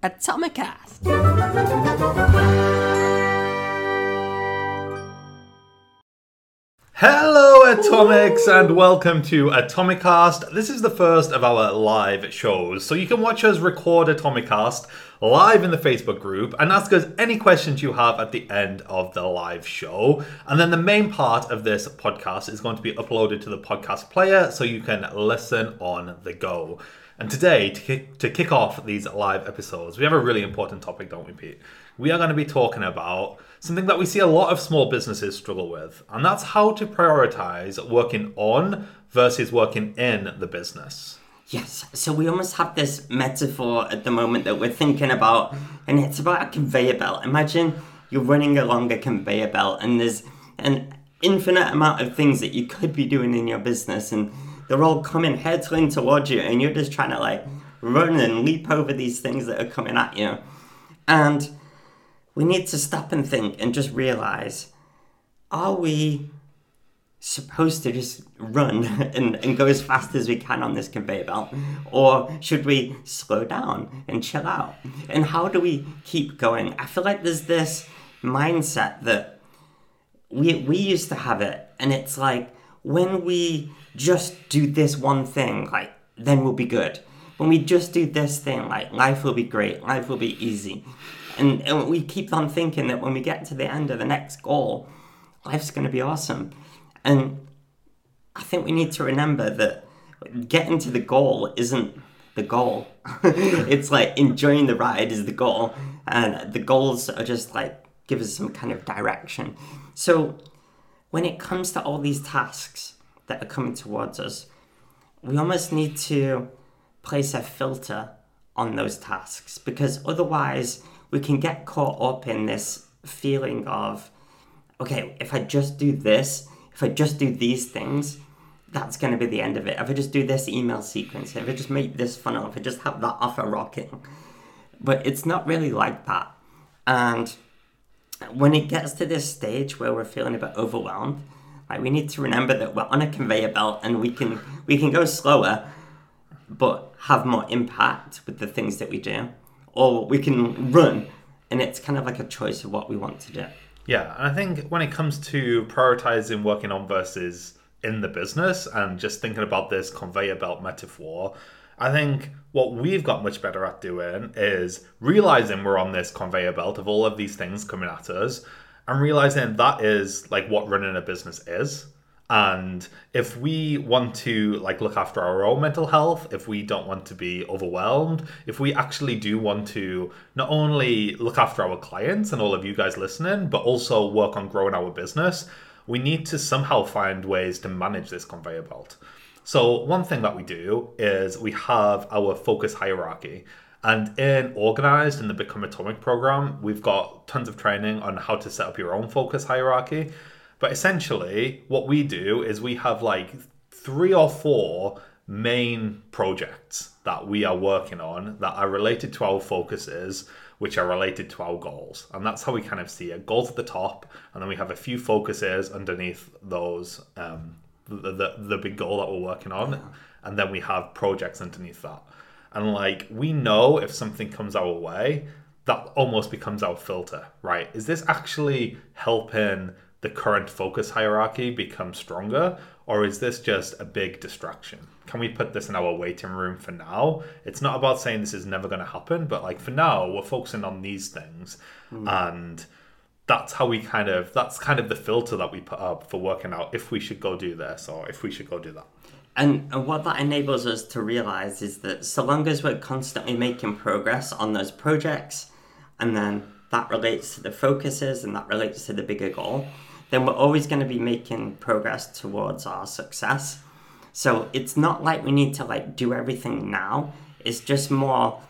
Atomicast. Hello, Atomics, and welcome to Atomicast. This is the first of our live shows, so you can watch us record Atomicast live in the Facebook group and ask us any questions you have at the end of the live show. And then the main part of this podcast is going to be uploaded to the podcast player so you can listen on the go. And today, to kick, to kick off these live episodes, we have a really important topic, don't we, Pete? We are going to be talking about something that we see a lot of small businesses struggle with, and that's how to prioritize working on versus working in the business. Yes, so we almost have this metaphor at the moment that we're thinking about, and it's about a conveyor belt. Imagine you're running along a conveyor belt, and there's an infinite amount of things that you could be doing in your business, and they're all coming hurtling towards you, and you're just trying to like run and leap over these things that are coming at you. And we need to stop and think and just realize are we supposed to just run and, and go as fast as we can on this conveyor belt? Or should we slow down and chill out? And how do we keep going? I feel like there's this mindset that we, we used to have it, and it's like when we just do this one thing, like then we'll be good. When we just do this thing, like life will be great, life will be easy. And, and we keep on thinking that when we get to the end of the next goal, life's going to be awesome. And I think we need to remember that getting to the goal isn't the goal. it's like enjoying the ride is the goal. And the goals are just like give us some kind of direction. So when it comes to all these tasks that are coming towards us, we almost need to place a filter on those tasks because otherwise we can get caught up in this feeling of, okay, if I just do this, if I just do these things, that's going to be the end of it. If I just do this email sequence, if I just make this funnel, if I just have that offer rocking. But it's not really like that. And when it gets to this stage where we're feeling a bit overwhelmed, like we need to remember that we're on a conveyor belt and we can we can go slower, but have more impact with the things that we do or we can run. And it's kind of like a choice of what we want to do. Yeah, and I think when it comes to prioritizing working on versus in the business and just thinking about this conveyor belt metaphor, I think what we've got much better at doing is realizing we're on this conveyor belt of all of these things coming at us and realizing that is like what running a business is. And if we want to like look after our own mental health if we don't want to be overwhelmed if we actually do want to not only look after our clients and all of you guys listening but also work on growing our business we need to somehow find ways to manage this conveyor belt so one thing that we do is we have our focus hierarchy and in organized in the become atomic program we've got tons of training on how to set up your own focus hierarchy but essentially, what we do is we have like three or four main projects that we are working on that are related to our focuses, which are related to our goals. And that's how we kind of see it. Goals at the top, and then we have a few focuses underneath those, um, the, the, the big goal that we're working on. And then we have projects underneath that. And like, we know if something comes our way, that almost becomes our filter, right? Is this actually helping the current focus hierarchy become stronger? Or is this just a big distraction? Can we put this in our waiting room for now? It's not about saying this is never going to happen, but like for now, we're focusing on these things. Mm. And that's how we kind of, that's kind of the filter that we put up for working out if we should go do this or if we should go do that. And, and what that enables us to realize is that so long as we're constantly making progress on those projects, and then that relates to the focuses and that relates to the bigger goal, then we're always going to be making progress towards our success. So it's not like we need to like do everything now. It's just more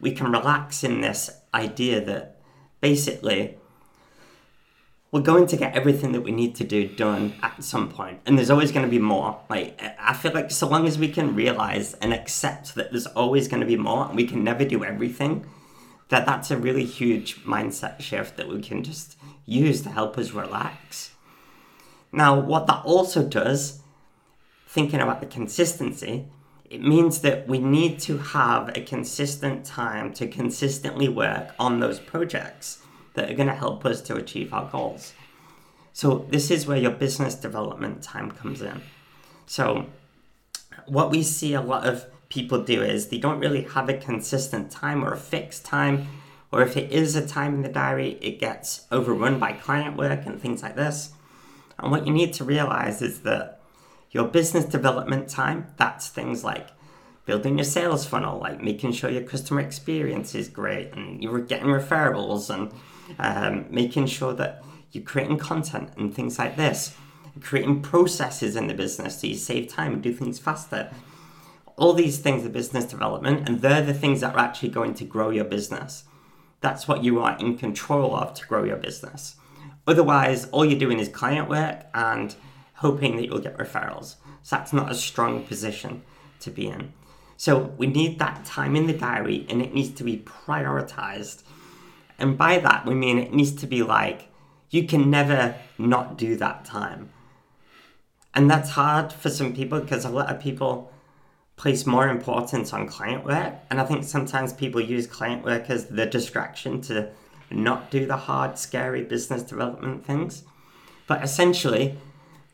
we can relax in this idea that basically we're going to get everything that we need to do done at some point. And there's always going to be more. Like i feel like so long as we can realize and accept that there's always going to be more and we can never do everything that that's a really huge mindset shift that we can just use to help us relax. Now, what that also does, thinking about the consistency, it means that we need to have a consistent time to consistently work on those projects that are going to help us to achieve our goals. So, this is where your business development time comes in. So, what we see a lot of people do is they don't really have a consistent time or a fixed time, or if it is a time in the diary, it gets overrun by client work and things like this. And what you need to realize is that your business development time, that's things like building your sales funnel, like making sure your customer experience is great and you're getting referrals and um, making sure that you're creating content and things like this, creating processes in the business so you save time and do things faster. All these things are business development, and they're the things that are actually going to grow your business. That's what you are in control of to grow your business. Otherwise, all you're doing is client work and hoping that you'll get referrals. So that's not a strong position to be in. So we need that time in the diary and it needs to be prioritized. And by that, we mean it needs to be like, you can never not do that time. And that's hard for some people because a lot of people place more importance on client work. And I think sometimes people use client work as the distraction to not do the hard, scary business development things. But essentially,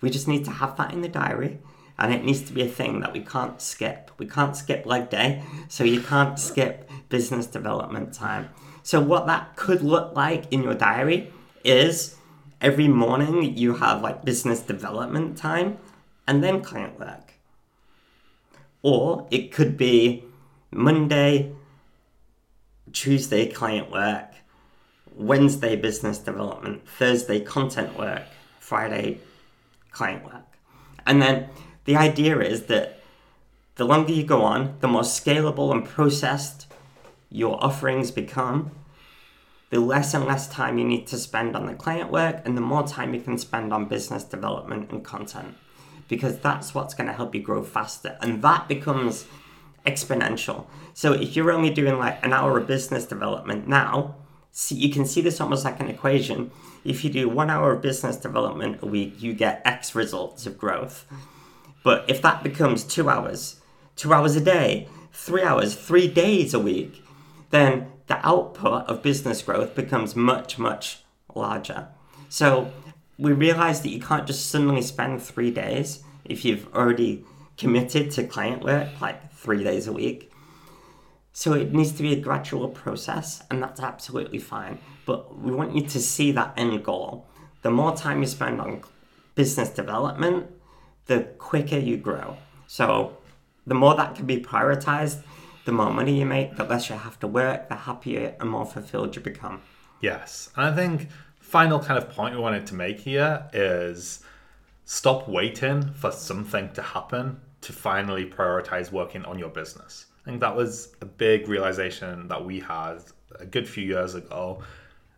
we just need to have that in the diary and it needs to be a thing that we can't skip. We can't skip leg day, so you can't skip business development time. So, what that could look like in your diary is every morning you have like business development time and then client work. Or it could be Monday, Tuesday client work, Wednesday business development, Thursday content work, Friday client work. And then the idea is that the longer you go on, the more scalable and processed your offerings become, the less and less time you need to spend on the client work and the more time you can spend on business development and content. Because that's what's going to help you grow faster. And that becomes exponential. So if you're only doing like an hour of business development now, see, you can see this almost like an equation. If you do one hour of business development a week, you get X results of growth. But if that becomes two hours, two hours a day, three hours, three days a week, then the output of business growth becomes much, much larger. So we realize that you can't just suddenly spend three days if you've already committed to client work like three days a week. So it needs to be a gradual process, and that's absolutely fine. But we want you to see that end goal. The more time you spend on business development, the quicker you grow. So the more that can be prioritized, the more money you make, the less you have to work, the happier and more fulfilled you become. Yes. And I think final kind of point we wanted to make here is stop waiting for something to happen to finally prioritize working on your business. I think that was a big realization that we had a good few years ago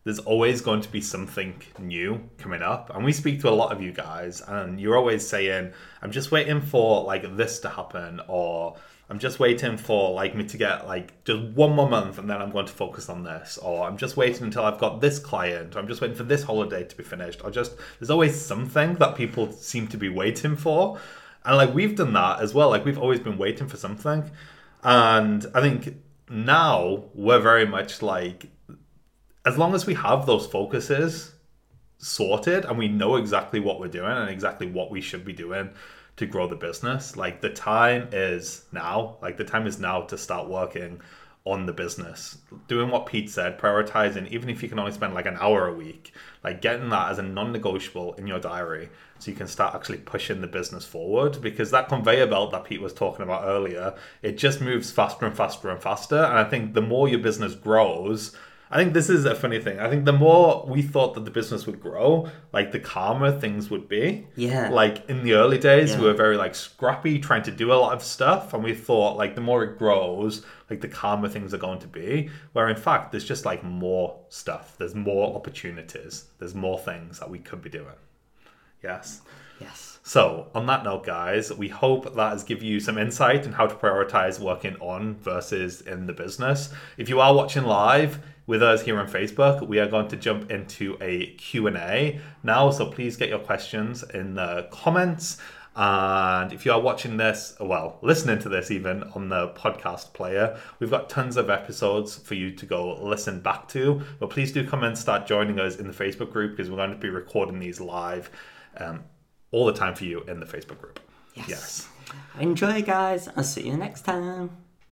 there's always going to be something new coming up. And we speak to a lot of you guys, and you're always saying, I'm just waiting for like this to happen, or I'm just waiting for like me to get like just one more month and then I'm going to focus on this, or I'm just waiting until I've got this client, or I'm just waiting for this holiday to be finished, or just there's always something that people seem to be waiting for. And like we've done that as well, like we've always been waiting for something. And I think now we're very much like as long as we have those focuses sorted and we know exactly what we're doing and exactly what we should be doing to grow the business, like the time is now. Like the time is now to start working on the business. Doing what Pete said, prioritizing, even if you can only spend like an hour a week, like getting that as a non negotiable in your diary so you can start actually pushing the business forward. Because that conveyor belt that Pete was talking about earlier, it just moves faster and faster and faster. And I think the more your business grows, I think this is a funny thing. I think the more we thought that the business would grow, like the calmer things would be. Yeah. Like in the early days, Yeah. we were very like scrappy, trying to do a lot of stuff, and we thought like the more it grows, like the calmer things are going to be. Where in fact, there's just like more stuff. There's more opportunities. There's more things that we could be doing. Yes. Yes. So, on that note, guys, we hope that has given you some insight on how to prioritize working on versus in the business. If you are watching live with us here on Facebook, we are going to jump into a Q&A now, so please get your questions in the comments And if you are watching this, well, listening to this even on the podcast player, we've got tons of episodes for you to go listen back to. But please do come and start joining us in the Facebook group because we're going to be recording these live um, all the time for you in the Facebook group. Yes. Enjoy, guys. I'll see you next time.